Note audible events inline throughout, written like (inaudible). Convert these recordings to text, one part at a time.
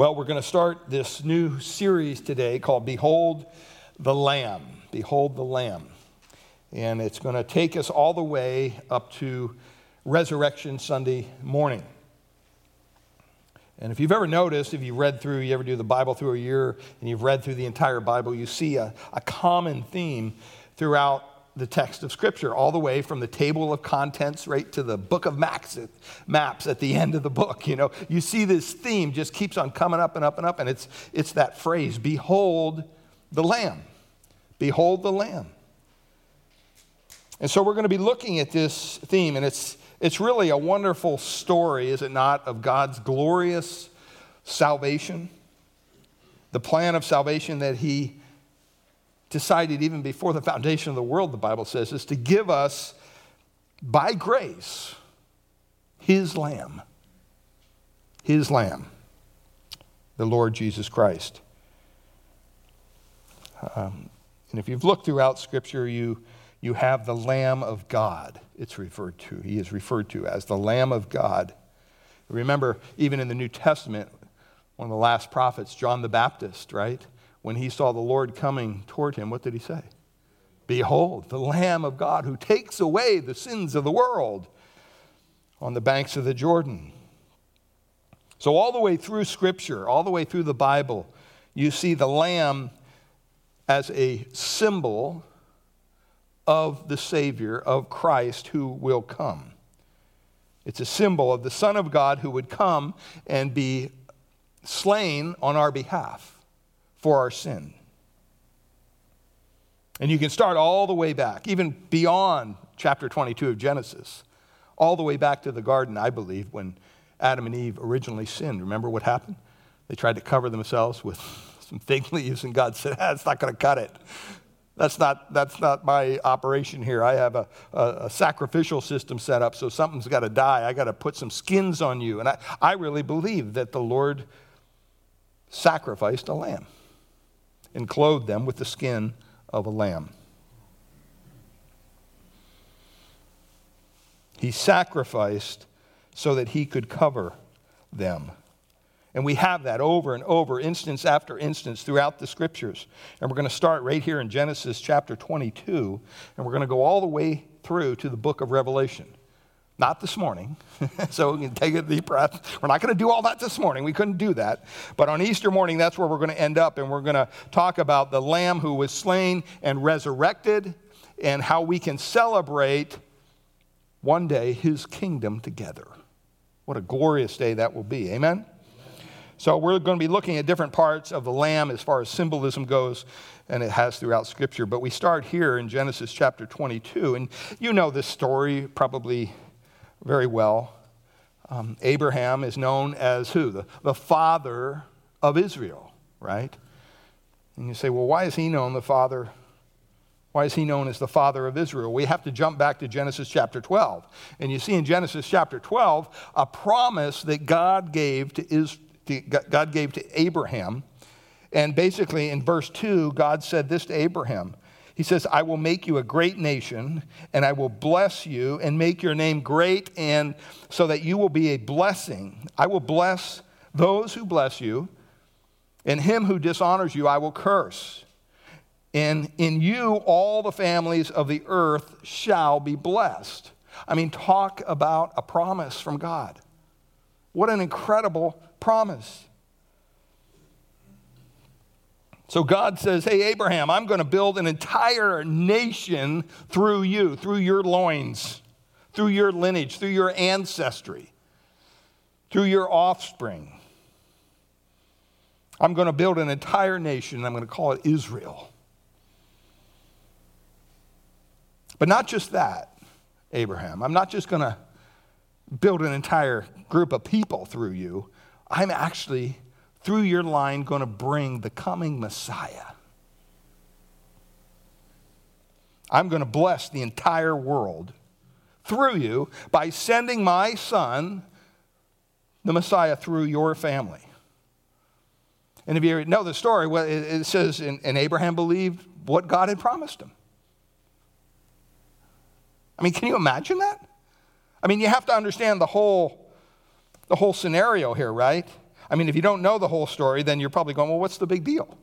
Well, we're going to start this new series today called Behold the Lamb. Behold the Lamb. And it's going to take us all the way up to Resurrection Sunday morning. And if you've ever noticed, if you've read through, you ever do the Bible through a year, and you've read through the entire Bible, you see a, a common theme throughout the text of Scripture, all the way from the table of contents right to the book of maps at the end of the book. You know, you see this theme just keeps on coming up and up and up, and it's, it's that phrase, Behold the Lamb. Behold the Lamb. And so we're going to be looking at this theme, and it's, it's really a wonderful story, is it not, of God's glorious salvation, the plan of salvation that He decided even before the foundation of the world, the Bible says, is to give us by grace his lamb. His lamb, the Lord Jesus Christ. Um, and if you've looked throughout Scripture, you, you have the Lamb of God, it's referred to. He is referred to as the Lamb of God. Remember, even in the New Testament, one of the last prophets, John the Baptist, right? When he saw the Lord coming toward him, what did he say? Behold, the Lamb of God who takes away the sins of the world on the banks of the Jordan. So, all the way through Scripture, all the way through the Bible, you see the Lamb as a symbol of the Savior, of Christ who will come. It's a symbol of the Son of God who would come and be slain on our behalf for our sin. And you can start all the way back, even beyond chapter 22 of Genesis, all the way back to the garden, I believe, when Adam and Eve originally sinned. Remember what happened? They tried to cover themselves with (laughs) some fig leaves, and God said, It's not going to cut it. That's not, that's not my operation here. I have a, a, a sacrificial system set up, so something's got to die. I got to put some skins on you. And I, I really believe that the Lord sacrificed a lamb and clothed them with the skin of a lamb. He sacrificed so that he could cover them. And we have that over and over, instance after instance throughout the scriptures. And we're going to start right here in Genesis chapter 22, and we're going to go all the way through to the book of Revelation. Not this morning. (laughs) so we can take a deep breath. We're not going to do all that this morning. We couldn't do that. But on Easter morning, that's where we're going to end up. And we're going to talk about the Lamb who was slain and resurrected and how we can celebrate one day his kingdom together. What a glorious day that will be. Amen? So, we're going to be looking at different parts of the Lamb as far as symbolism goes, and it has throughout Scripture. But we start here in Genesis chapter 22. And you know this story probably very well. Um, Abraham is known as who? The, the father of Israel, right? And you say, well, why is he known the father? Why is he known as the father of Israel? We have to jump back to Genesis chapter 12. And you see in Genesis chapter 12 a promise that God gave to, Is, to, God gave to Abraham. And basically in verse 2, God said this to Abraham he says, I will make you a great nation, and I will bless you and make your name great, and so that you will be a blessing. I will bless those who bless you, and him who dishonors you I will curse. And in you all the families of the earth shall be blessed. I mean, talk about a promise from God. What an incredible promise. So God says, Hey, Abraham, I'm going to build an entire nation through you, through your loins, through your lineage, through your ancestry, through your offspring. I'm going to build an entire nation. and I'm going to call it Israel. But not just that, Abraham. I'm not just going to build an entire group of people through you. I'm actually through your line, going to bring the coming Messiah. I'm going to bless the entire world through you by sending my son, the Messiah, through your family. And if you know the story, well, it says, and Abraham believed what God had promised him. I mean, can you imagine that? I mean, you have to understand the whole, the whole scenario here, right? I mean, if you don't know the whole story, then you're probably going, well, what's the big deal?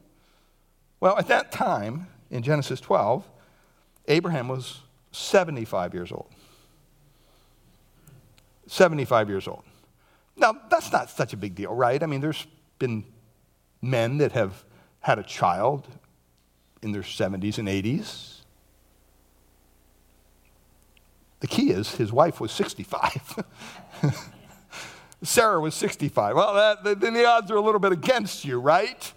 Well, at that time, in Genesis 12, Abraham was 75 years old. 75 years old. Now, that's not such a big deal, right? I mean, there's been men that have had a child in their 70s and 80s. The key is his wife was 65. (laughs) Sarah was 65. Well, that, then the odds are a little bit against you, right?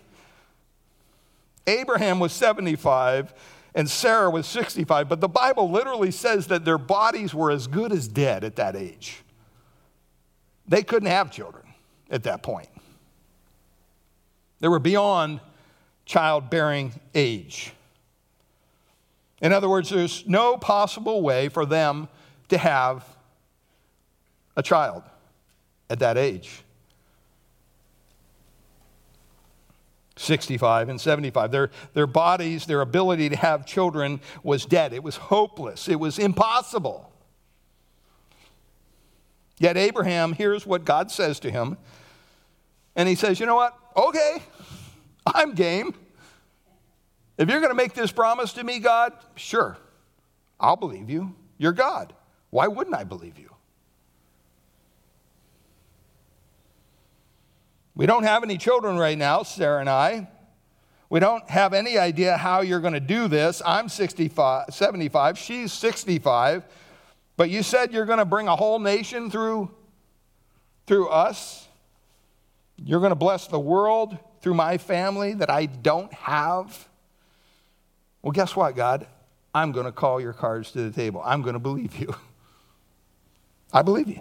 Abraham was 75 and Sarah was 65, but the Bible literally says that their bodies were as good as dead at that age. They couldn't have children at that point. They were beyond childbearing age. In other words, there's no possible way for them to have a child at that age. 65 and 75. Their, their bodies, their ability to have children was dead. It was hopeless. It was impossible. Yet Abraham hears what God says to him, and he says, You know what? Okay, I'm game. If you're going to make this promise to me, God, sure, I'll believe you. You're God. Why wouldn't I believe you? We don't have any children right now, Sarah and I. We don't have any idea how you're going to do this. I'm 65, 75, she's 65. But you said you're going to bring a whole nation through, through us. You're going to bless the world through my family that I don't have. Well, guess what, God? I'm going to call your cards to the table. I'm going to believe you. (laughs) I believe you.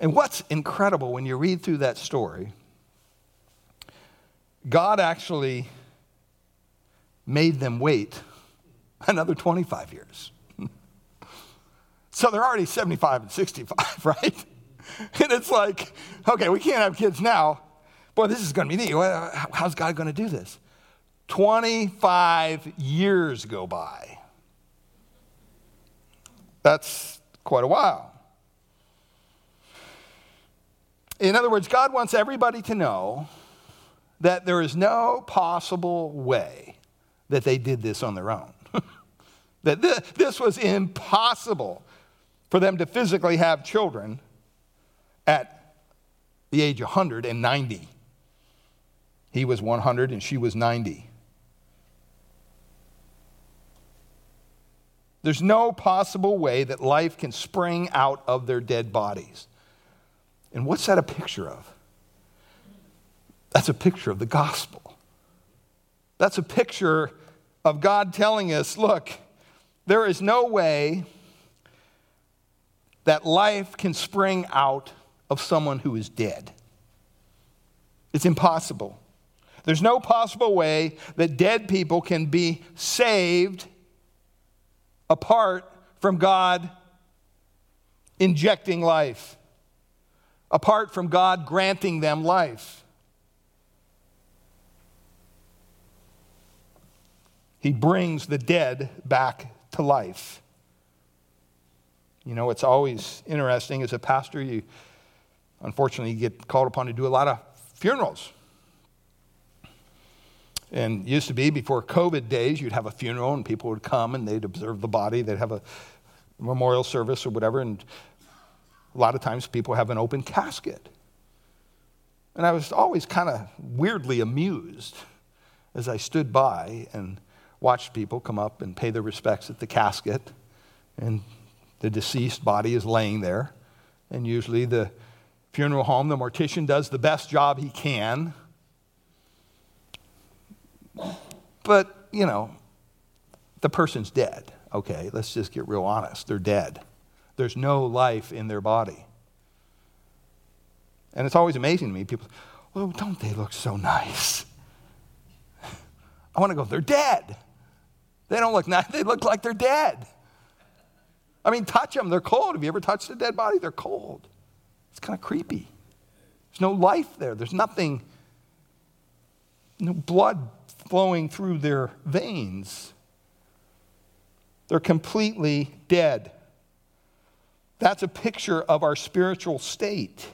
And what's incredible when you read through that story, God actually made them wait another 25 years. (laughs) So they're already 75 and 65, (laughs) right? And it's like, okay, we can't have kids now. Boy, this is going to be neat. How's God going to do this? 25 years go by. That's quite a while. In other words, God wants everybody to know that there is no possible way that they did this on their own. (laughs) that this was impossible for them to physically have children at the age of 190. He was 100 and she was 90. There's no possible way that life can spring out of their dead bodies. And what's that a picture of? That's a picture of the gospel. That's a picture of God telling us look, there is no way that life can spring out of someone who is dead. It's impossible. There's no possible way that dead people can be saved apart from God injecting life, apart from God granting them life. He brings the dead back to life. You know, it's always interesting as a pastor, you unfortunately get called upon to do a lot of funerals. And used to be before COVID days, you'd have a funeral and people would come and they'd observe the body, they'd have a memorial service or whatever, and a lot of times people have an open casket. And I was always kind of weirdly amused as I stood by and watched people come up and pay their respects at the casket and the deceased body is laying there. And usually the funeral home, the mortician does the best job he can. But, you know, the person's dead. Okay, let's just get real honest. They're dead. There's no life in their body. And it's always amazing to me. People, well, don't they look so nice? (laughs) I want to go, they're dead. They don't look nice, (laughs) they look like they're dead. I mean, touch them, they're cold. Have you ever touched a dead body? They're cold. It's kind of creepy. There's no life there, there's nothing, no blood flowing through their veins. They're completely dead. That's a picture of our spiritual state.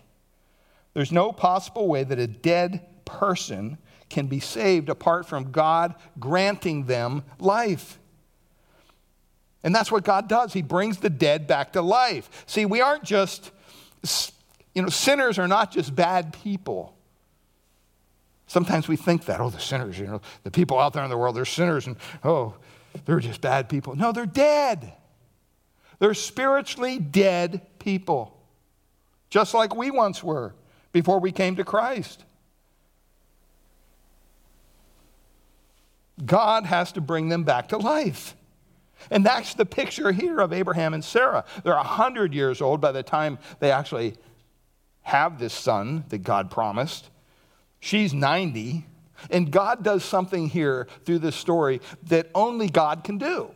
There's no possible way that a dead person can be saved apart from God granting them life. And that's what God does. He brings the dead back to life. See, we aren't just, you know, sinners are not just bad people. Sometimes we think that, oh, the sinners, you know, the people out there in the world, they're sinners and, oh, they're just bad people. No, they're dead. They're spiritually dead people, just like we once were before we came to Christ. God has to bring them back to life. And that's the picture here of Abraham and Sarah. They're 100 years old by the time they actually have this son that God promised. She's 90. And God does something here through this story that only God can do.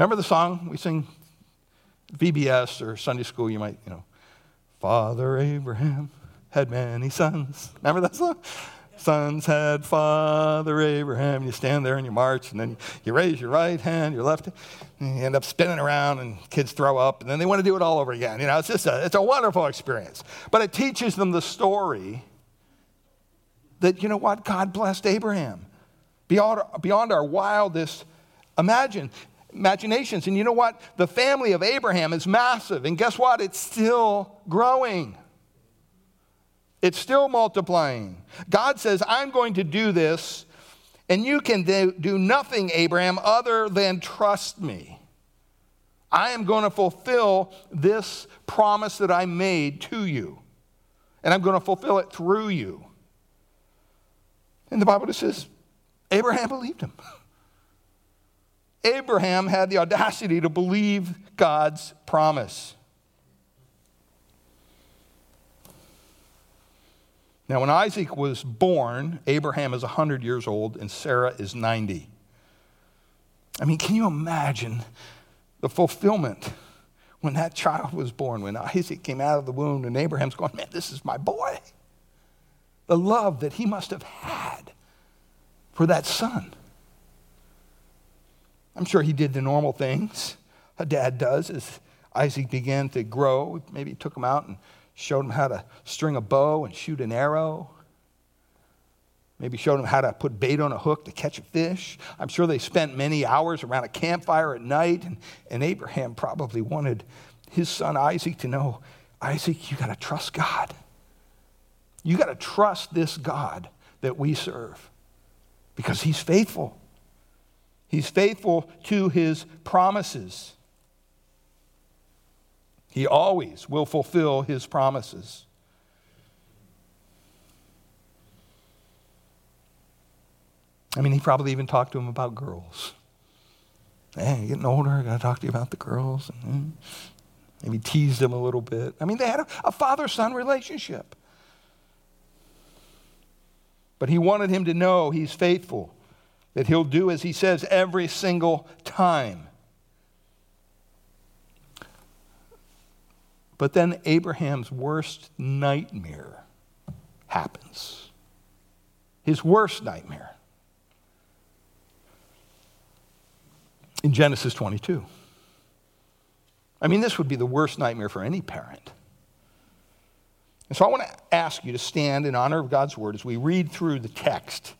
Remember the song we sing VBS or Sunday school? You might, you know, Father Abraham had many sons. Remember that song? Sons had Father Abraham. You stand there and you march, and then you raise your right hand, your left, and you end up spinning around, and kids throw up, and then they want to do it all over again. You know, it's just a, it's a wonderful experience. But it teaches them the story that, you know what, God blessed Abraham beyond, beyond our wildest imagine, imaginations. And you know what? The family of Abraham is massive, and guess what? It's still growing. It's still multiplying. God says, I'm going to do this, and you can do nothing, Abraham, other than trust me. I am going to fulfill this promise that I made to you, and I'm going to fulfill it through you. And the Bible just says, Abraham believed him. (laughs) Abraham had the audacity to believe God's promise. Now, when Isaac was born, Abraham is 100 years old and Sarah is 90. I mean, can you imagine the fulfillment when that child was born, when Isaac came out of the womb and Abraham's going, Man, this is my boy? The love that he must have had for that son. I'm sure he did the normal things a dad does as Isaac began to grow. Maybe he took him out and showed him how to string a bow and shoot an arrow. Maybe showed him how to put bait on a hook to catch a fish. I'm sure they spent many hours around a campfire at night, and, and Abraham probably wanted his son Isaac to know Isaac, you got to trust God. You got to trust this God that we serve because he's faithful. He's faithful to his promises. He always will fulfill his promises. I mean, he probably even talked to him about girls. Hey, getting older, I got to talk to you about the girls. And hmm, maybe teased him a little bit. I mean, they had a, a father son relationship. But he wanted him to know he's faithful, that he'll do as he says every single time. But then Abraham's worst nightmare happens. His worst nightmare. In Genesis 22. I mean, this would be the worst nightmare for any parent. And so I want to ask you to stand in honor of God's word as we read through the text.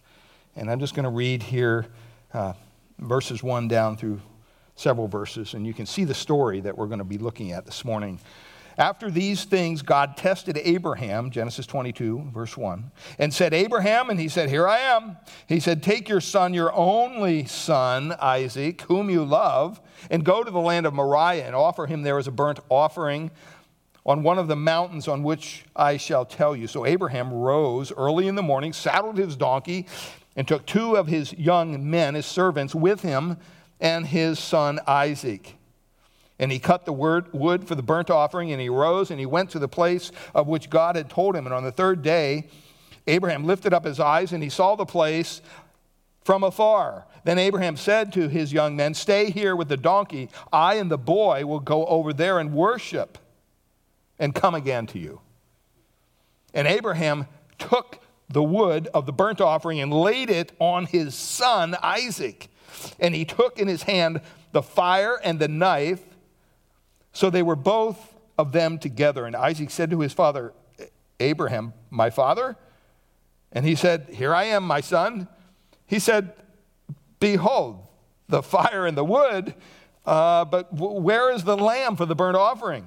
And I'm just going to read here uh, verses 1 down through several verses, and you can see the story that we're going to be looking at this morning. After these things, God tested Abraham, Genesis 22, verse 1, and said, Abraham, and he said, Here I am. He said, Take your son, your only son, Isaac, whom you love, and go to the land of Moriah and offer him there as a burnt offering on one of the mountains on which I shall tell you. So Abraham rose early in the morning, saddled his donkey, and took two of his young men, his servants, with him and his son Isaac. And he cut the wood for the burnt offering, and he rose and he went to the place of which God had told him. And on the third day, Abraham lifted up his eyes and he saw the place from afar. Then Abraham said to his young men, Stay here with the donkey. I and the boy will go over there and worship and come again to you. And Abraham took the wood of the burnt offering and laid it on his son Isaac. And he took in his hand the fire and the knife. So they were both of them together. And Isaac said to his father, Abraham, My father? And he said, Here I am, my son. He said, Behold, the fire and the wood, uh, but w- where is the lamb for the burnt offering?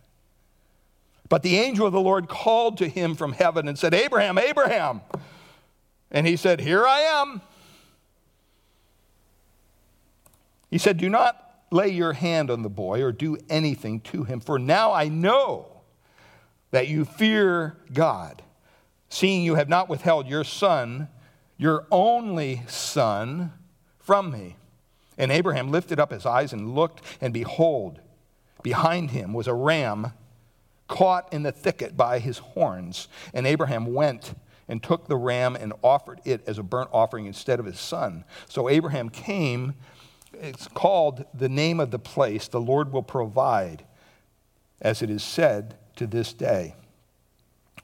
But the angel of the Lord called to him from heaven and said, Abraham, Abraham. And he said, Here I am. He said, Do not lay your hand on the boy or do anything to him, for now I know that you fear God, seeing you have not withheld your son, your only son, from me. And Abraham lifted up his eyes and looked, and behold, behind him was a ram caught in the thicket by his horns. And Abraham went and took the ram and offered it as a burnt offering instead of his son. So Abraham came it's called the name of the place, the Lord will provide, as it is said to this day.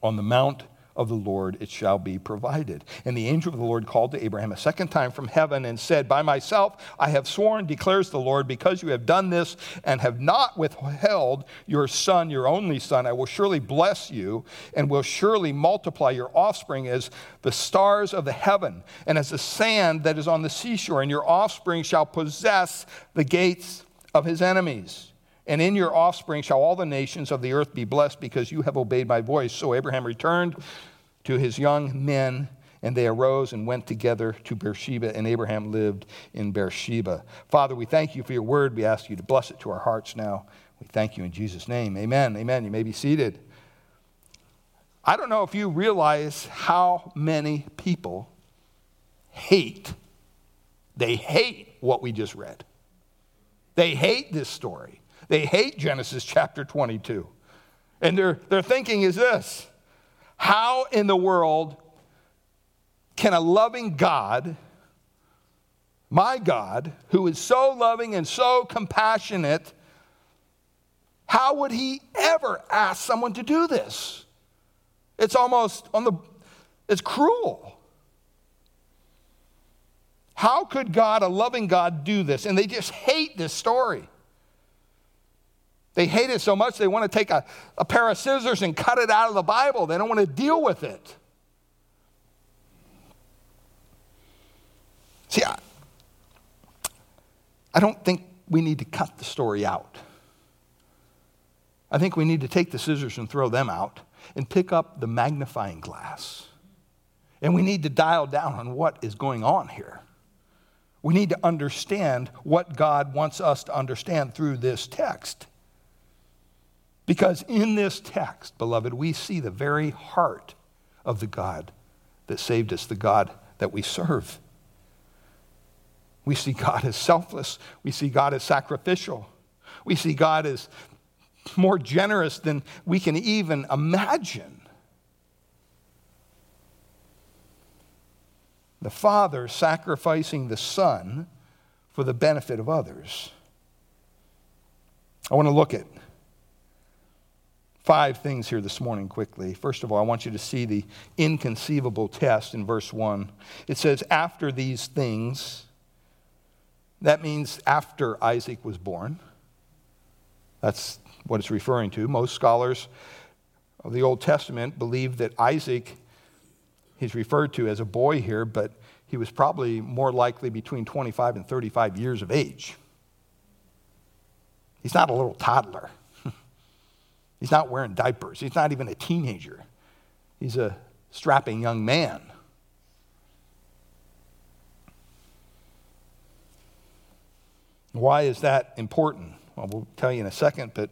On the mount of the Lord it shall be provided. And the angel of the Lord called to Abraham a second time from heaven and said, By myself I have sworn, declares the Lord, because you have done this and have not withheld your son, your only son, I will surely bless you and will surely multiply your offspring as the stars of the heaven and as the sand that is on the seashore, and your offspring shall possess the gates of his enemies. And in your offspring shall all the nations of the earth be blessed because you have obeyed my voice. So Abraham returned to his young men, and they arose and went together to Beersheba, and Abraham lived in Beersheba. Father, we thank you for your word. We ask you to bless it to our hearts now. We thank you in Jesus' name. Amen. Amen. You may be seated. I don't know if you realize how many people hate, they hate what we just read. They hate this story. They hate Genesis chapter 22. And their, their thinking is this How in the world can a loving God, my God, who is so loving and so compassionate, how would he ever ask someone to do this? It's almost on the, it's cruel. How could God, a loving God, do this? And they just hate this story. They hate it so much they want to take a, a pair of scissors and cut it out of the Bible. They don't want to deal with it. See, I, I don't think we need to cut the story out. I think we need to take the scissors and throw them out and pick up the magnifying glass. And we need to dial down on what is going on here. We need to understand what God wants us to understand through this text. Because in this text, beloved, we see the very heart of the God that saved us, the God that we serve. We see God as selfless. We see God as sacrificial. We see God as more generous than we can even imagine. The Father sacrificing the Son for the benefit of others. I want to look at five things here this morning quickly. First of all, I want you to see the inconceivable test in verse 1. It says, After these things, that means after Isaac was born. That's what it's referring to. Most scholars of the Old Testament believe that Isaac, he's referred to as a boy here, but he was probably more likely between 25 and 35 years of age. He's not a little toddler. He's not wearing diapers. He's not even a teenager. He's a strapping young man. Why is that important? Well, we'll tell you in a second, but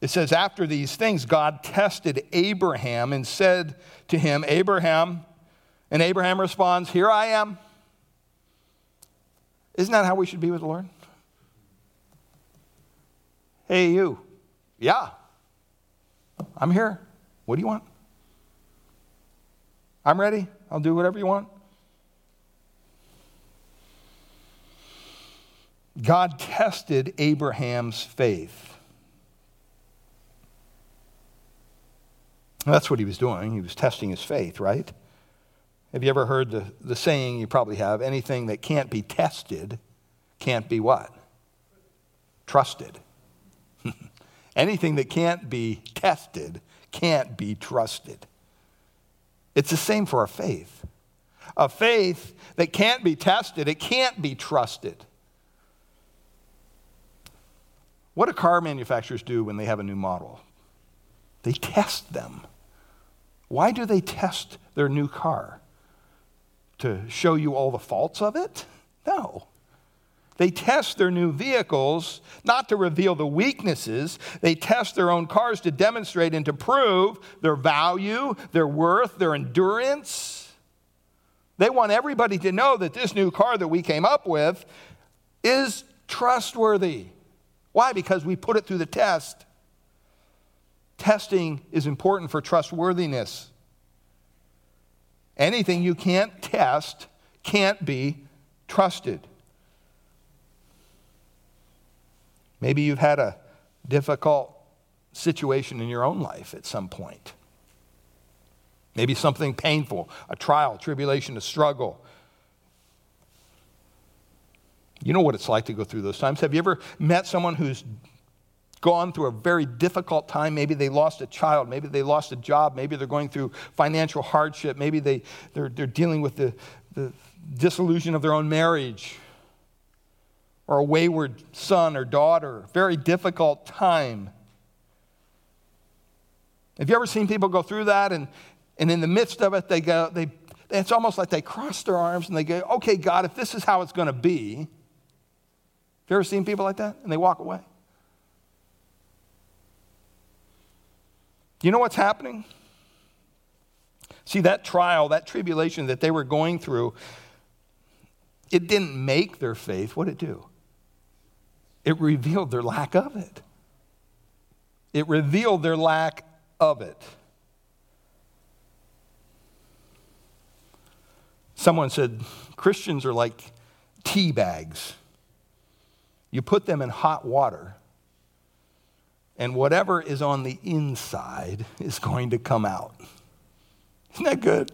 it says, After these things, God tested Abraham and said to him, Abraham, and Abraham responds, Here I am. Isn't that how we should be with the Lord? Hey, you. Yeah, I'm here. What do you want? I'm ready. I'll do whatever you want. God tested Abraham's faith. That's what he was doing. He was testing his faith, right? Have you ever heard the, the saying, you probably have, anything that can't be tested can't be what? Trusted. Anything that can't be tested can't be trusted. It's the same for our faith. A faith that can't be tested, it can't be trusted. What do car manufacturers do when they have a new model? They test them. Why do they test their new car? To show you all the faults of it? No. They test their new vehicles not to reveal the weaknesses. They test their own cars to demonstrate and to prove their value, their worth, their endurance. They want everybody to know that this new car that we came up with is trustworthy. Why? Because we put it through the test. Testing is important for trustworthiness. Anything you can't test can't be trusted. Maybe you've had a difficult situation in your own life at some point. Maybe something painful, a trial, tribulation, a struggle. You know what it's like to go through those times. Have you ever met someone who's gone through a very difficult time? Maybe they lost a child, maybe they lost a job, maybe they're going through financial hardship, maybe they, they're, they're dealing with the, the disillusion of their own marriage or a wayward son or daughter. Very difficult time. Have you ever seen people go through that and, and in the midst of it, they go, they, it's almost like they cross their arms and they go, okay, God, if this is how it's going to be. Have you ever seen people like that? And they walk away. You know what's happening? See, that trial, that tribulation that they were going through, it didn't make their faith. What did it do? It revealed their lack of it. It revealed their lack of it. Someone said Christians are like tea bags. You put them in hot water, and whatever is on the inside (laughs) is going to come out. Isn't that good?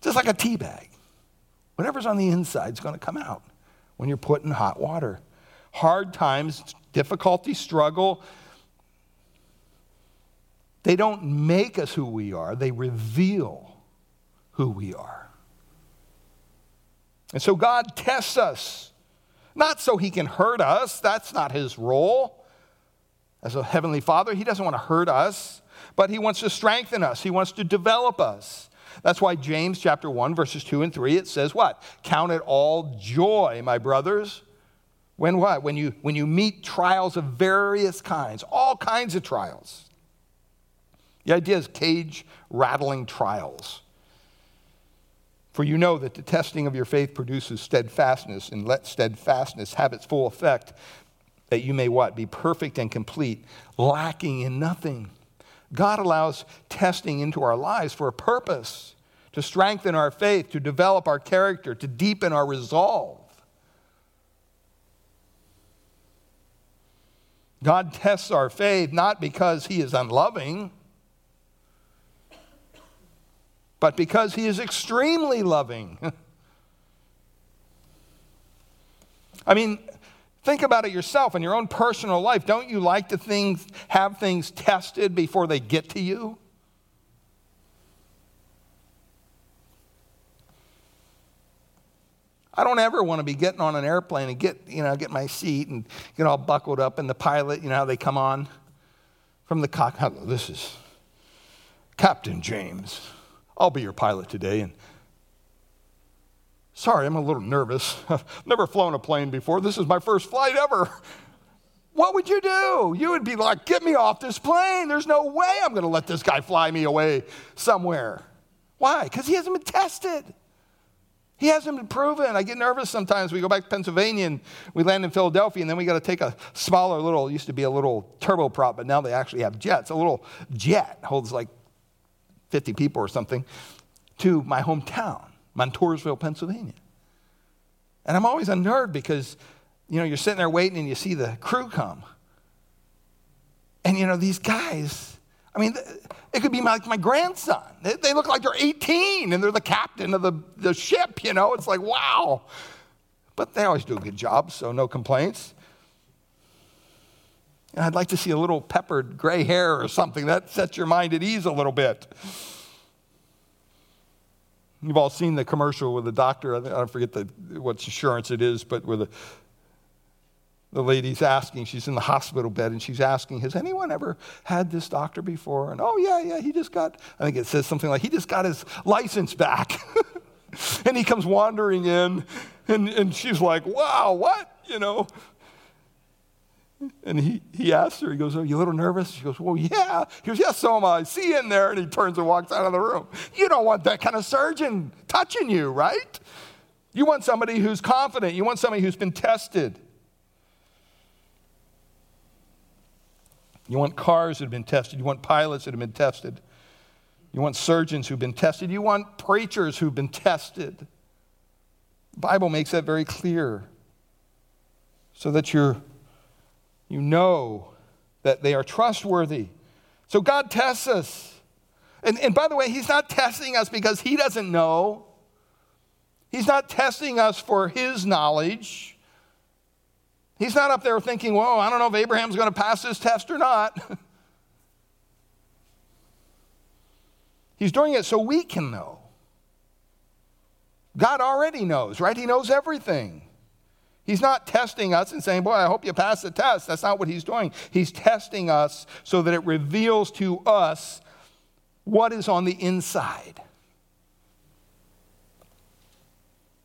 Just like a tea bag. Whatever's on the inside is going to come out when you're put in hot water. Hard times, difficulty, struggle, they don't make us who we are, they reveal who we are. And so God tests us, not so he can hurt us, that's not his role. As a heavenly father, he doesn't want to hurt us, but he wants to strengthen us, he wants to develop us. That's why James chapter 1 verses 2 and 3 it says what? Count it all joy, my brothers. When what? When you when you meet trials of various kinds, all kinds of trials. The idea is cage rattling trials. For you know that the testing of your faith produces steadfastness, and let steadfastness have its full effect, that you may what? Be perfect and complete, lacking in nothing. God allows testing into our lives for a purpose to strengthen our faith, to develop our character, to deepen our resolve. God tests our faith not because He is unloving but because he is extremely loving. (laughs) I mean, think about it yourself in your own personal life. Don't you like to things, have things tested before they get to you? I don't ever want to be getting on an airplane and get, you know, get my seat and get all buckled up and the pilot, you know how they come on from the cockpit. This is Captain James. I'll be your pilot today. And sorry, I'm a little nervous. I've (laughs) never flown a plane before. This is my first flight ever. What would you do? You would be like, get me off this plane. There's no way I'm going to let this guy fly me away somewhere. Why? Because he hasn't been tested. He hasn't been proven. I get nervous sometimes. We go back to Pennsylvania and we land in Philadelphia, and then we got to take a smaller little, used to be a little turboprop, but now they actually have jets. A little jet holds like 50 people or something to my hometown, Montoursville, Pennsylvania. And I'm always unnerved because, you know, you're sitting there waiting and you see the crew come. And, you know, these guys, I mean, it could be like my grandson. They look like they're 18 and they're the captain of the, the ship, you know? It's like, wow. But they always do a good job, so no complaints. And I'd like to see a little peppered gray hair or something. That sets your mind at ease a little bit. You've all seen the commercial with the doctor. I don't forget the, what insurance it is, but where the, the lady's asking, she's in the hospital bed, and she's asking, Has anyone ever had this doctor before? And oh, yeah, yeah, he just got, I think it says something like, He just got his license back. (laughs) and he comes wandering in, and, and she's like, Wow, what? You know, and he, he asks her, he goes, Are you a little nervous? She goes, Well, yeah. He goes, Yes, so am I. See you in there. And he turns and walks out of the room. You don't want that kind of surgeon touching you, right? You want somebody who's confident. You want somebody who's been tested. You want cars that have been tested. You want pilots that have been tested. You want surgeons who've been tested. You want preachers who've been tested. The Bible makes that very clear so that you're you know that they are trustworthy. So God tests us. And, and by the way, He's not testing us because He doesn't know. He's not testing us for His knowledge. He's not up there thinking, whoa, I don't know if Abraham's going to pass this test or not. (laughs) He's doing it so we can know. God already knows, right? He knows everything. He's not testing us and saying, Boy, I hope you pass the test. That's not what he's doing. He's testing us so that it reveals to us what is on the inside.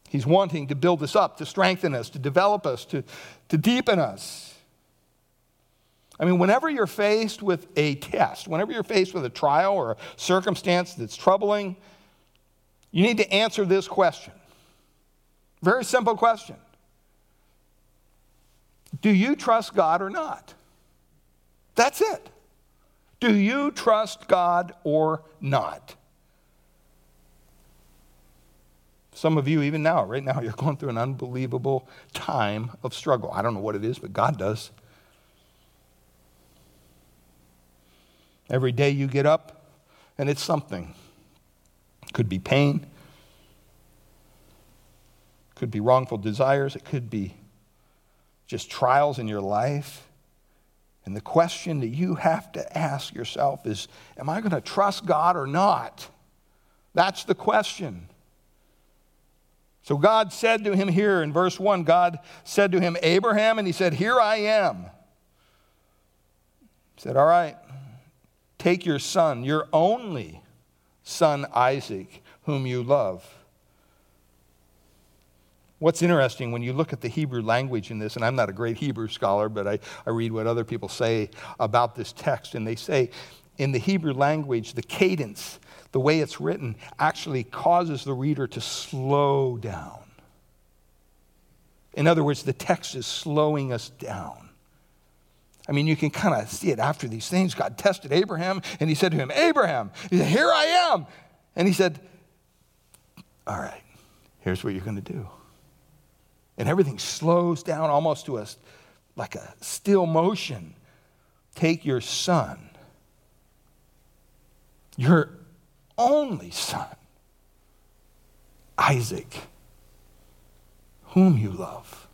He's wanting to build us up, to strengthen us, to develop us, to, to deepen us. I mean, whenever you're faced with a test, whenever you're faced with a trial or a circumstance that's troubling, you need to answer this question. Very simple question do you trust God or not? That's it. Do you trust God or not? Some of you, even now, right now, (laughs) you're going through an unbelievable time of struggle. I don't know what it is, but God does. Every day you get up, and it's something. Could be pain, could be wrongful desires, it could be just trials in your life. And the question that you have to ask yourself is Am I going to trust God or not? That's the question. So God said to him here in verse 1 God said to him, Abraham, and he said, Here I am. He said, All right, take your son, your only son Isaac, whom you love What's interesting when you look at the Hebrew language in this, and I'm not a great Hebrew scholar, but I, I read what other people say about this text, and they say in the Hebrew language, the cadence, the way it's written, actually causes the reader to slow down. In other words, the text is slowing us down. I mean, you can kind of see it after these things. God tested Abraham, and he said to him, Abraham, he said, Here I am. And he said, All right, here's what you're going to do and everything slows down almost to a like a still motion. Take your son, your only son, Isaac, whom you love.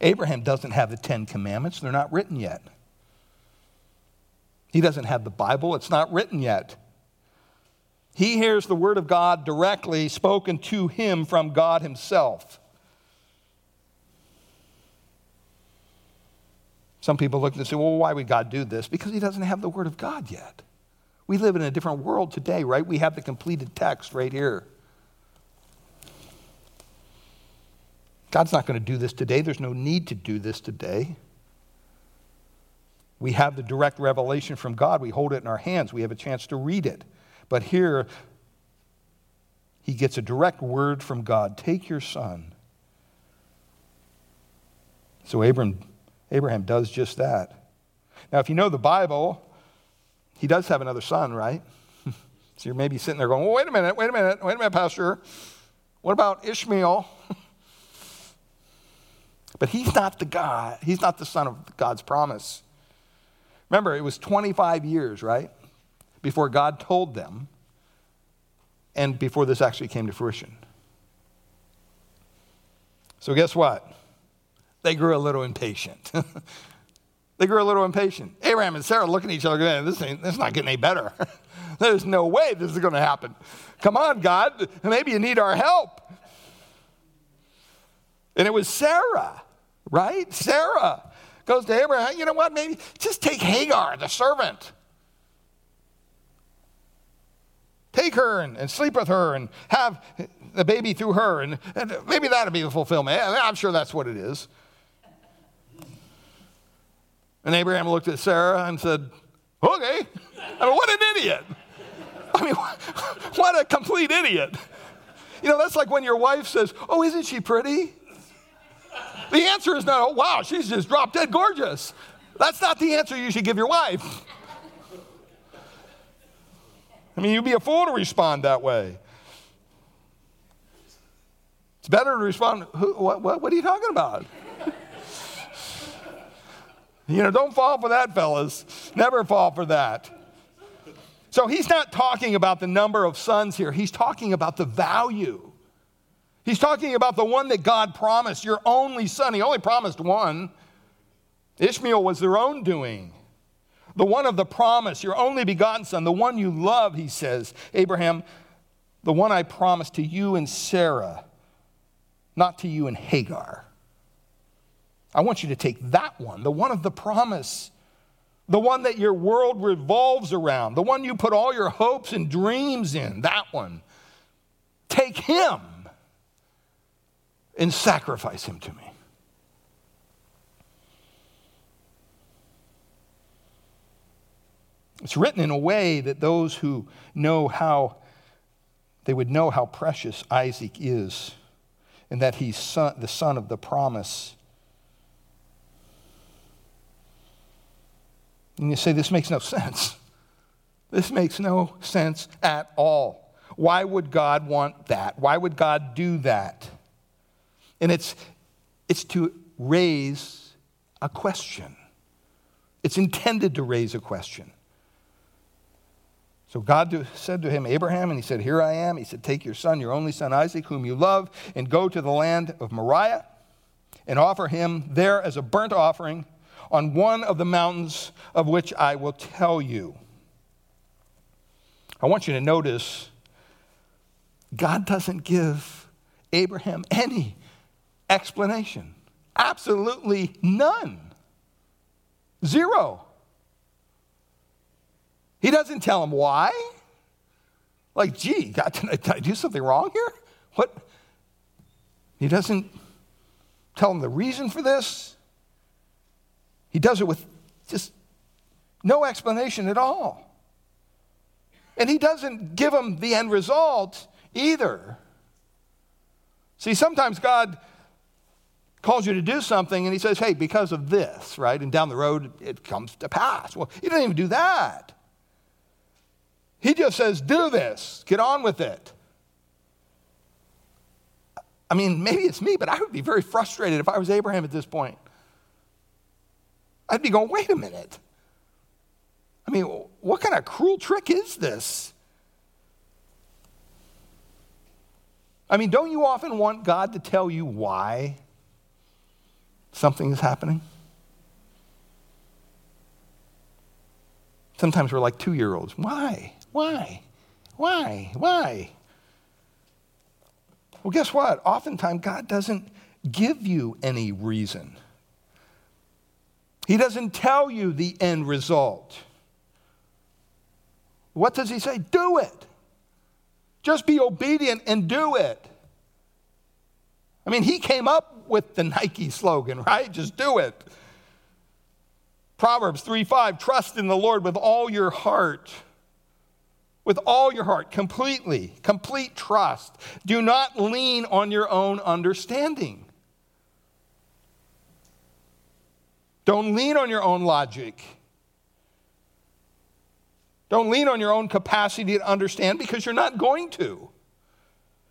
Abraham doesn't have the Ten Commandments, they're not written yet. He doesn't have the Bible, it's not written yet. He hears the word of God directly spoken to him from God himself. Some people look and say, well, why would God do this? Because he doesn't have the word of God yet. We live in a different world today, right? We have the completed text right here. God's not going to do this today. There's no need to do this today. We have the direct revelation from God. We hold it in our hands. We have a chance to read it. But here, he gets a direct word from God Take your son. So Abraham, Abraham does just that. Now, if you know the Bible, he does have another son, right? (laughs) so you're maybe sitting there going, well, wait a minute, wait a minute, wait a minute, Pastor. What about Ishmael? (laughs) but he's not the God, he's not the son of God's promise. Remember, it was 25 years, right? Before God told them and before this actually came to fruition. So, guess what? They grew a little impatient. (laughs) they grew a little impatient. Abraham and Sarah looking at each other going, this, ain't, this is not getting any better. (laughs) There's no way this is going to happen. Come on, God, maybe you need our help. And it was Sarah, right? Sarah goes to Abraham, you know what? Maybe just take Hagar, the servant. Take her and, and sleep with her and have the baby through her. And, and maybe that'll be the fulfillment. I'm sure that's what it is. And Abraham looked at Sarah and said, Okay. I mean, what an idiot. I mean, (laughs) what a complete idiot. You know, that's like when your wife says, Oh, isn't she pretty? The answer is not, Oh, wow, she's just drop dead gorgeous. That's not the answer you should give your wife. I mean, you'd be a fool to respond that way. It's better to respond, what, what, what are you talking about? You know, don't fall for that, fellas. Never fall for that. So he's not talking about the number of sons here, he's talking about the value. He's talking about the one that God promised, your only son. He only promised one. Ishmael was their own doing the one of the promise, your only begotten son, the one you love, he says, Abraham, the one I promised to you and Sarah, not to you and Hagar. I want you to take that one, the one of the promise, the one that your world revolves around, the one you put all your hopes and dreams in, that one. Take him and sacrifice him to me. It's written in a way that those who know how, they would know how precious Isaac is and that he's son, the son of the promise. And you say, this makes no sense. This makes no sense at all. Why would God want that? Why would God do that? And it's, it's to raise a question. It's intended to raise a question. So God said to him, Abraham, and he said, Here I am. He said, Take your son, your only son Isaac, whom you love, and go to the land of Moriah and offer him there as a burnt offering on one of the mountains of which I will tell you. I want you to notice God doesn't give Abraham any explanation. Absolutely none. Zero. He doesn't tell him why. Like, gee, God, did, I, did I do something wrong here? What? He doesn't tell him the reason for this. He does it with just no explanation at all. And he doesn't give him the end result either. See, sometimes God calls you to do something and he says, hey, because of this, right? And down the road it comes to pass. Well, he didn't even do that. He just says, do this, get on with it. I mean, maybe it's me, but I would be very frustrated if I was Abraham at this point. I'd be going, wait a minute. I mean, what kind of cruel trick is this? I mean, don't you often want God to tell you why something is happening? Sometimes we're like two year olds. Why? Why? Why? Why? Well, guess what? Oftentimes, God doesn't give you any reason. He doesn't tell you the end result. What does He say? Do it. Just be obedient and do it. I mean, He came up with the Nike slogan, right? Just do it. Proverbs 3 5, trust in the Lord with all your heart. With all your heart, completely, complete trust. Do not lean on your own understanding. Don't lean on your own logic. Don't lean on your own capacity to understand because you're not going to.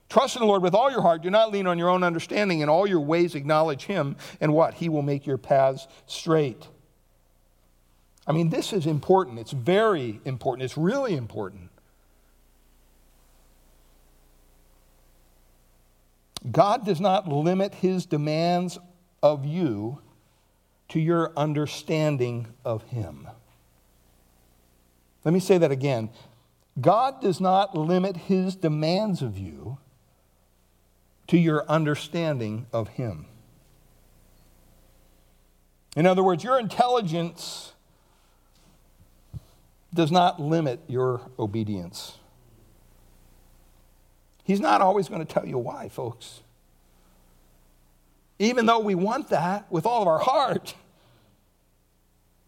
Trust in the Lord with all your heart. Do not lean on your own understanding. In all your ways, acknowledge Him, and what? He will make your paths straight. I mean, this is important. It's very important. It's really important. God does not limit his demands of you to your understanding of him. Let me say that again. God does not limit his demands of you to your understanding of him. In other words, your intelligence does not limit your obedience. He's not always going to tell you why, folks. Even though we want that with all of our heart.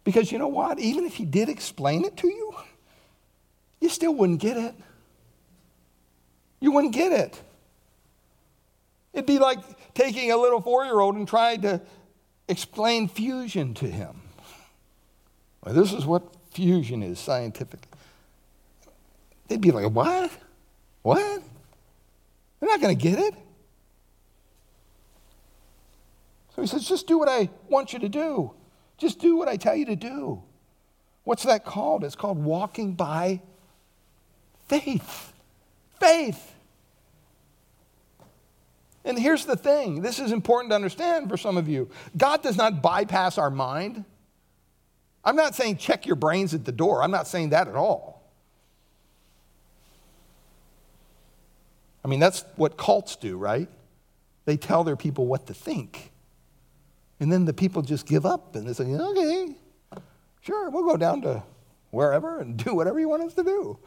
Because you know what? Even if he did explain it to you, you still wouldn't get it. You wouldn't get it. It'd be like taking a little four year old and trying to explain fusion to him. Well, this is what fusion is scientifically. They'd be like, what? What? They're not going to get it. So he says, just do what I want you to do. Just do what I tell you to do. What's that called? It's called walking by faith. Faith. And here's the thing this is important to understand for some of you God does not bypass our mind. I'm not saying check your brains at the door. I'm not saying that at all. I mean, that's what cults do, right? They tell their people what to think. And then the people just give up and they say, okay, sure, we'll go down to wherever and do whatever you want us to do.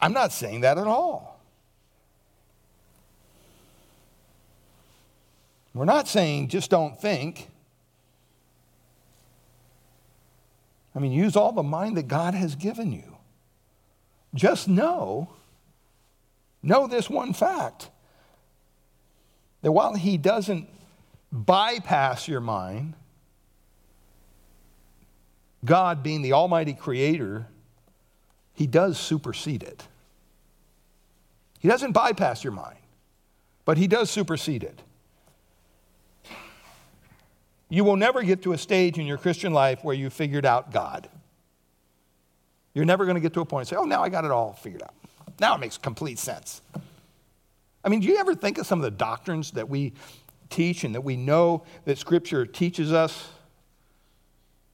I'm not saying that at all. We're not saying just don't think. I mean, use all the mind that God has given you. Just know, know this one fact that while He doesn't bypass your mind, God, being the Almighty Creator, He does supersede it. He doesn't bypass your mind, but He does supersede it. You will never get to a stage in your Christian life where you figured out God. You're never going to get to a point and say, oh, now I got it all figured out. Now it makes complete sense. I mean, do you ever think of some of the doctrines that we teach and that we know that Scripture teaches us?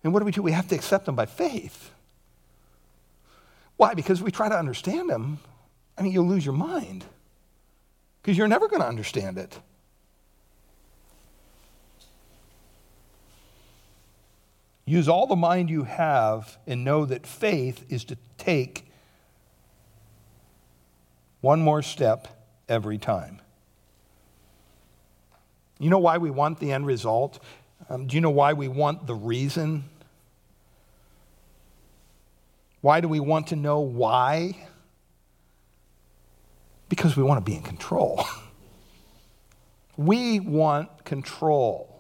And what do we do? We have to accept them by faith. Why? Because we try to understand them. I mean, you'll lose your mind because you're never going to understand it. Use all the mind you have and know that faith is to take one more step every time. You know why we want the end result? Um, do you know why we want the reason? Why do we want to know why? Because we want to be in control. (laughs) we want control.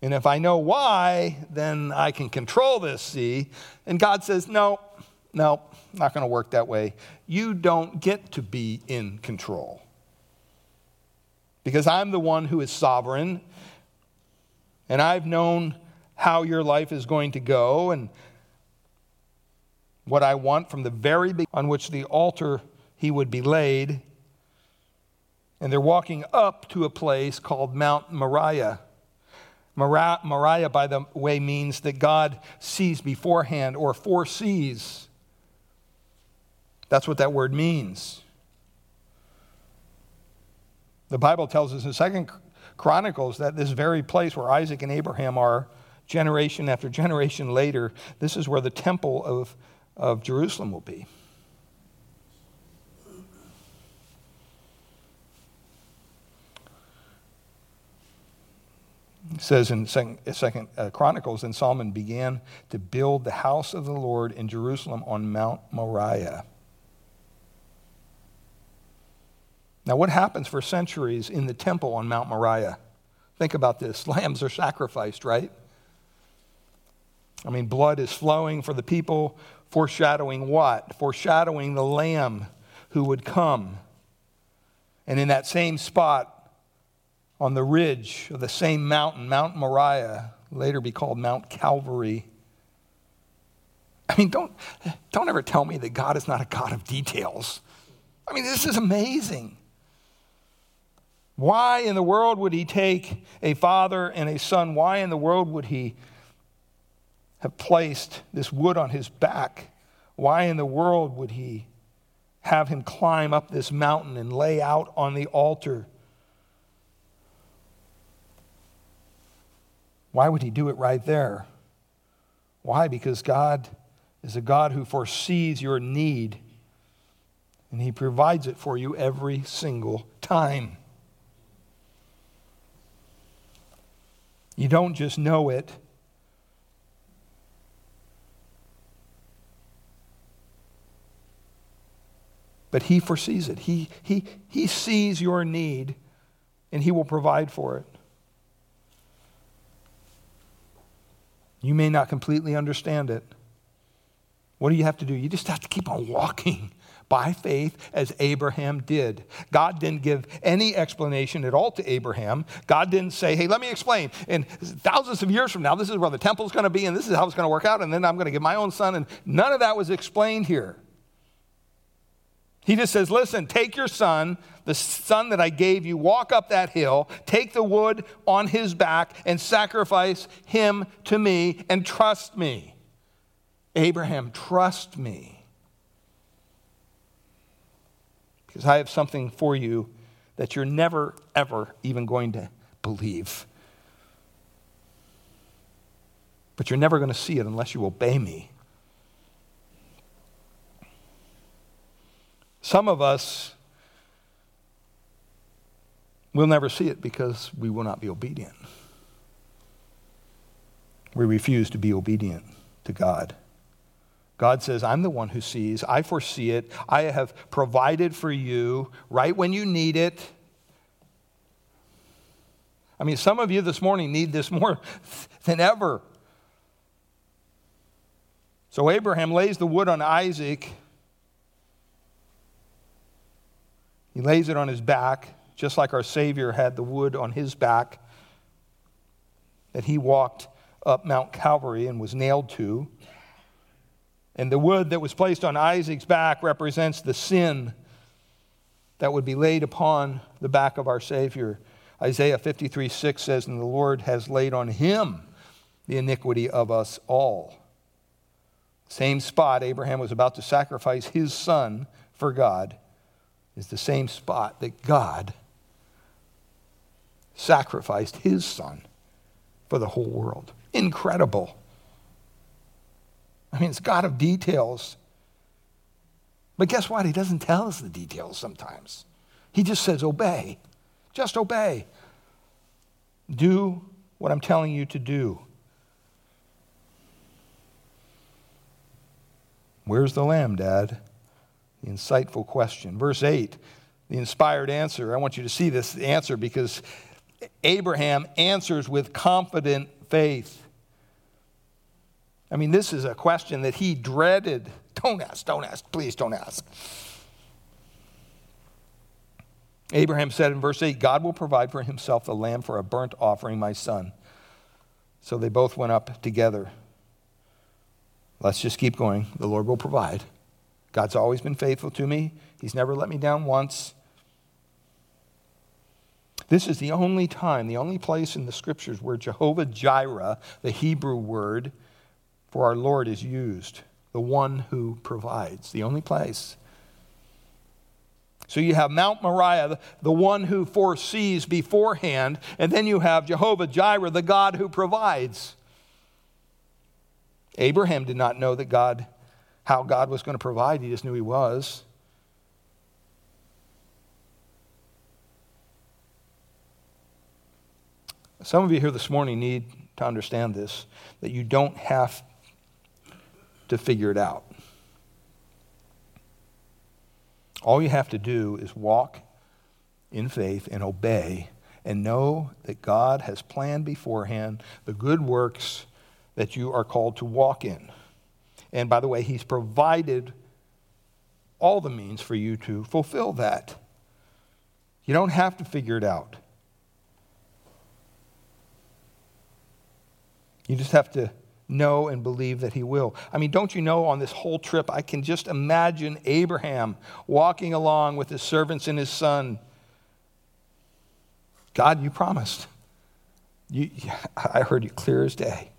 And if I know why, then I can control this, see? And God says, no, no, not going to work that way. You don't get to be in control. Because I'm the one who is sovereign, and I've known how your life is going to go and what I want from the very beginning on which the altar he would be laid. And they're walking up to a place called Mount Moriah. Moriah, by the way, means that God sees beforehand or foresees. That's what that word means. The Bible tells us in Second Chronicles that this very place where Isaac and Abraham are, generation after generation later, this is where the temple of, of Jerusalem will be. It says in Second, second uh, Chronicles, and Solomon began to build the house of the Lord in Jerusalem on Mount Moriah. Now, what happens for centuries in the temple on Mount Moriah? Think about this (laughs) lambs are sacrificed, right? I mean, blood is flowing for the people, foreshadowing what? Foreshadowing the lamb who would come. And in that same spot, on the ridge of the same mountain, Mount Moriah, later be called Mount Calvary. I mean, don't, don't ever tell me that God is not a God of details. I mean, this is amazing. Why in the world would he take a father and a son? Why in the world would he have placed this wood on his back? Why in the world would he have him climb up this mountain and lay out on the altar? Why would he do it right there? Why? Because God is a God who foresees your need and he provides it for you every single time. You don't just know it. But he foresees it. He, he, he sees your need and he will provide for it. You may not completely understand it. What do you have to do? You just have to keep on walking by faith as Abraham did. God didn't give any explanation at all to Abraham. God didn't say, hey, let me explain. And thousands of years from now, this is where the temple's going to be, and this is how it's going to work out, and then I'm going to give my own son. And none of that was explained here. He just says, Listen, take your son, the son that I gave you, walk up that hill, take the wood on his back, and sacrifice him to me, and trust me. Abraham, trust me. Because I have something for you that you're never, ever even going to believe. But you're never going to see it unless you obey me. Some of us will never see it because we will not be obedient. We refuse to be obedient to God. God says, I'm the one who sees. I foresee it. I have provided for you right when you need it. I mean, some of you this morning need this more (laughs) than ever. So Abraham lays the wood on Isaac He lays it on his back, just like our Savior had the wood on his back that he walked up Mount Calvary and was nailed to. And the wood that was placed on Isaac's back represents the sin that would be laid upon the back of our Savior. Isaiah 53 6 says, And the Lord has laid on him the iniquity of us all. Same spot, Abraham was about to sacrifice his son for God is the same spot that God sacrificed his son for the whole world. Incredible. I mean, it's God of details. But guess what? He doesn't tell us the details sometimes. He just says, obey. Just obey. Do what I'm telling you to do. Where's the lamb, Dad? The insightful question. Verse 8, the inspired answer. I want you to see this answer because Abraham answers with confident faith. I mean, this is a question that he dreaded. Don't ask, don't ask, please don't ask. Abraham said in verse 8, God will provide for himself the lamb for a burnt offering, my son. So they both went up together. Let's just keep going. The Lord will provide. God's always been faithful to me, He's never let me down once. This is the only time, the only place in the scriptures where Jehovah Jireh, the Hebrew word for our Lord, is used. The one who provides, the only place. So you have Mount Moriah, the one who foresees beforehand, and then you have Jehovah Jireh, the God who provides. Abraham did not know that God how God was going to provide, he just knew he was. Some of you here this morning need to understand this that you don't have to figure it out. All you have to do is walk in faith and obey and know that God has planned beforehand the good works that you are called to walk in. And by the way, He's provided all the means for you to fulfill that. You don't have to figure it out. You just have to know and believe that he will. I mean, don't you know on this whole trip, I can just imagine Abraham walking along with his servants and his son. God, you promised. You, (laughs) I heard you clear as day.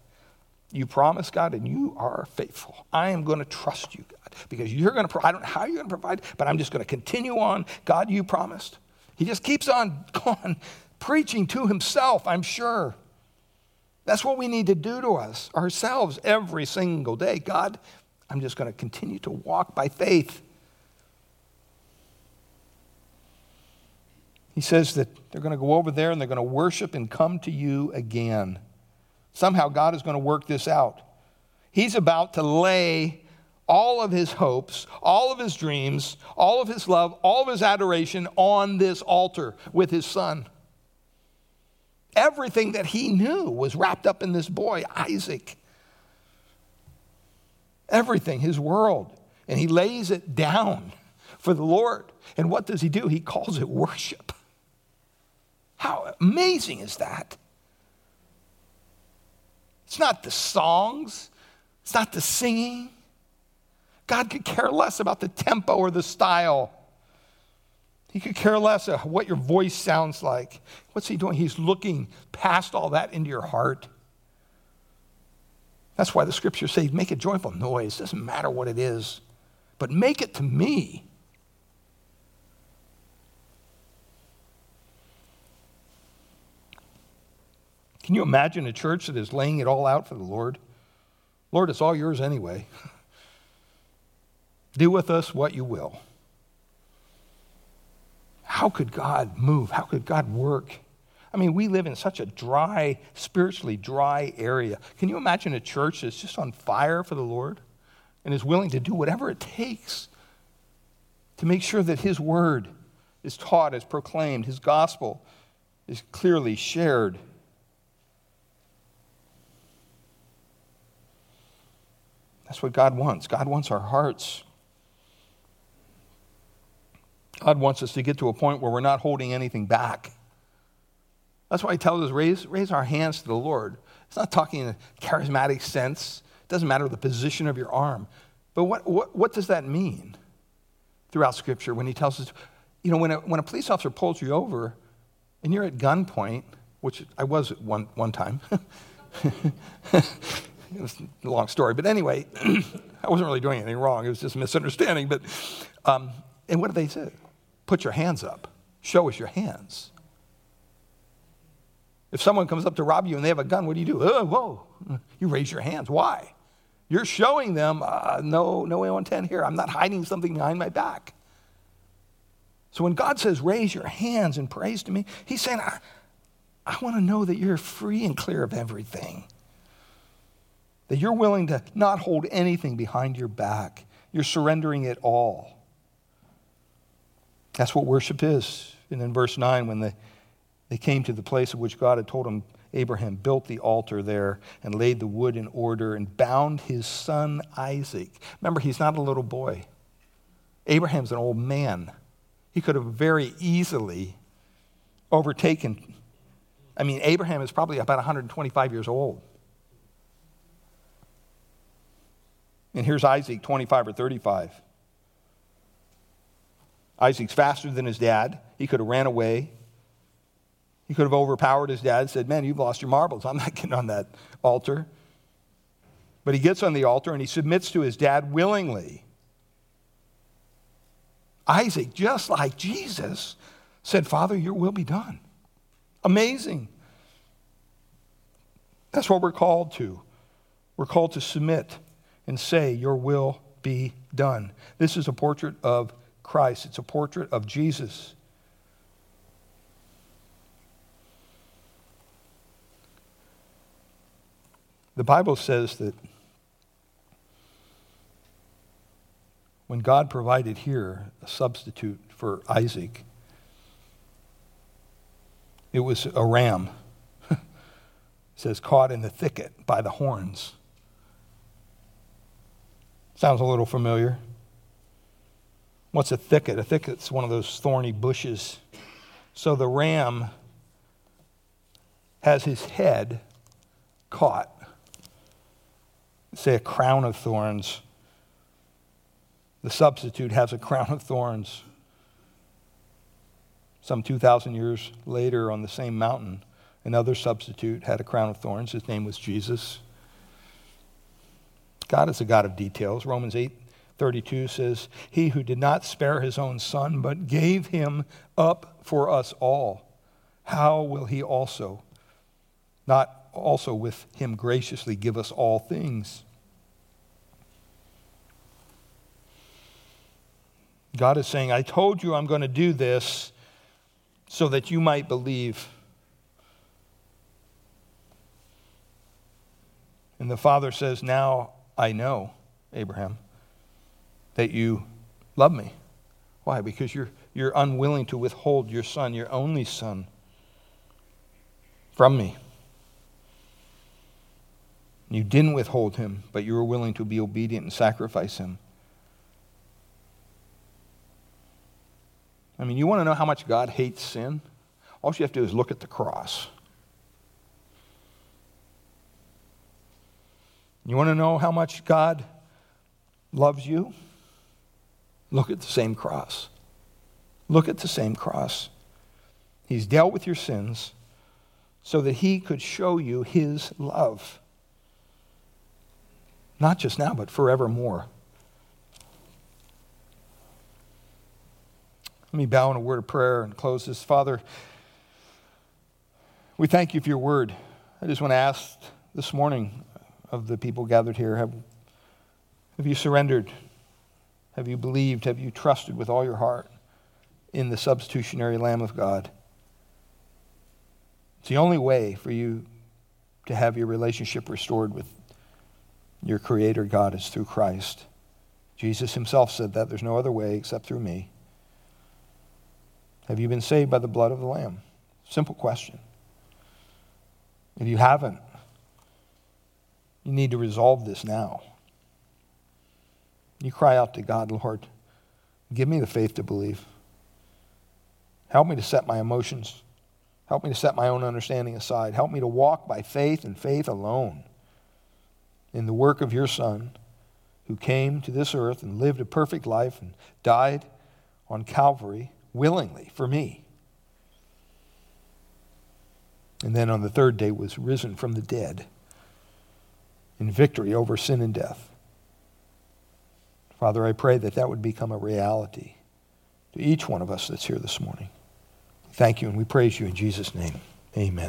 You promised, God, and you are faithful. I am going to trust you, God, because you're going to, I don't know how you're going to provide, but I'm just going to continue on. God, you promised. He just keeps on (laughs) going, preaching to himself, I'm sure. That's what we need to do to us, ourselves, every single day. God, I'm just going to continue to walk by faith. He says that they're going to go over there and they're going to worship and come to you again. Somehow God is going to work this out. He's about to lay all of his hopes, all of his dreams, all of his love, all of his adoration on this altar with his son. Everything that he knew was wrapped up in this boy, Isaac. Everything, his world. And he lays it down for the Lord. And what does he do? He calls it worship. How amazing is that? It's not the songs, it's not the singing. God could care less about the tempo or the style. He could care less uh, what your voice sounds like. What's he doing? He's looking past all that into your heart. That's why the scriptures say, make a joyful noise. Doesn't matter what it is, but make it to me. Can you imagine a church that is laying it all out for the Lord? Lord, it's all yours anyway. (laughs) Do with us what you will. How could God move? How could God work? I mean, we live in such a dry, spiritually dry area. Can you imagine a church that's just on fire for the Lord and is willing to do whatever it takes to make sure that His word is taught, is proclaimed, His gospel is clearly shared? That's what God wants. God wants our hearts. God wants us to get to a point where we're not holding anything back. That's why he tells us raise, raise our hands to the Lord. It's not talking in a charismatic sense. It doesn't matter the position of your arm. But what, what, what does that mean throughout Scripture when he tells us, you know, when a, when a police officer pulls you over and you're at gunpoint, which I was at one, one time. (laughs) it was a long story. But anyway, (clears throat) I wasn't really doing anything wrong. It was just a misunderstanding. But, um, and what did they say? Put your hands up. Show us your hands. If someone comes up to rob you and they have a gun, what do you do? Oh, whoa. You raise your hands. Why? You're showing them, uh, no, no ill intent here. I'm not hiding something behind my back. So when God says, raise your hands and praise to me, he's saying, I, I want to know that you're free and clear of everything. That you're willing to not hold anything behind your back. You're surrendering it all. That's what worship is. And in verse 9, when they, they came to the place of which God had told him, Abraham built the altar there and laid the wood in order and bound his son Isaac. Remember, he's not a little boy. Abraham's an old man. He could have very easily overtaken. I mean, Abraham is probably about 125 years old. And here's Isaac, 25 or 35. Isaac's faster than his dad. He could have ran away. He could have overpowered his dad and said, Man, you've lost your marbles. I'm not getting on that altar. But he gets on the altar and he submits to his dad willingly. Isaac, just like Jesus, said, Father, your will be done. Amazing. That's what we're called to. We're called to submit and say, Your will be done. This is a portrait of Christ, it's a portrait of Jesus. The Bible says that when God provided here a substitute for Isaac, it was a ram. (laughs) says, caught in the thicket by the horns. Sounds a little familiar. What's a thicket? A thicket's one of those thorny bushes. So the ram has his head caught. Say a crown of thorns. The substitute has a crown of thorns. Some 2,000 years later, on the same mountain, another substitute had a crown of thorns. His name was Jesus. God is a God of details. Romans 8 32 says, He who did not spare his own son, but gave him up for us all, how will he also, not also with him graciously give us all things? God is saying, I told you I'm going to do this so that you might believe. And the Father says, Now I know, Abraham, that you love me. Why? Because you're, you're unwilling to withhold your son, your only son, from me. You didn't withhold him, but you were willing to be obedient and sacrifice him. I mean, you want to know how much God hates sin? All you have to do is look at the cross. You want to know how much God loves you? Look at the same cross. Look at the same cross. He's dealt with your sins so that he could show you his love. Not just now, but forevermore. Let me bow in a word of prayer and close this. Father, we thank you for your word. I just want to ask this morning of the people gathered here have, have you surrendered? Have you believed? Have you trusted with all your heart in the substitutionary Lamb of God? It's the only way for you to have your relationship restored with your Creator God is through Christ. Jesus himself said that there's no other way except through me. Have you been saved by the blood of the Lamb? Simple question. If you haven't, you need to resolve this now. You cry out to God, Lord, give me the faith to believe. Help me to set my emotions. Help me to set my own understanding aside. Help me to walk by faith and faith alone in the work of your Son, who came to this earth and lived a perfect life and died on Calvary willingly for me. And then on the third day was risen from the dead in victory over sin and death. Father, I pray that that would become a reality to each one of us that's here this morning. Thank you, and we praise you in Jesus' name. Amen.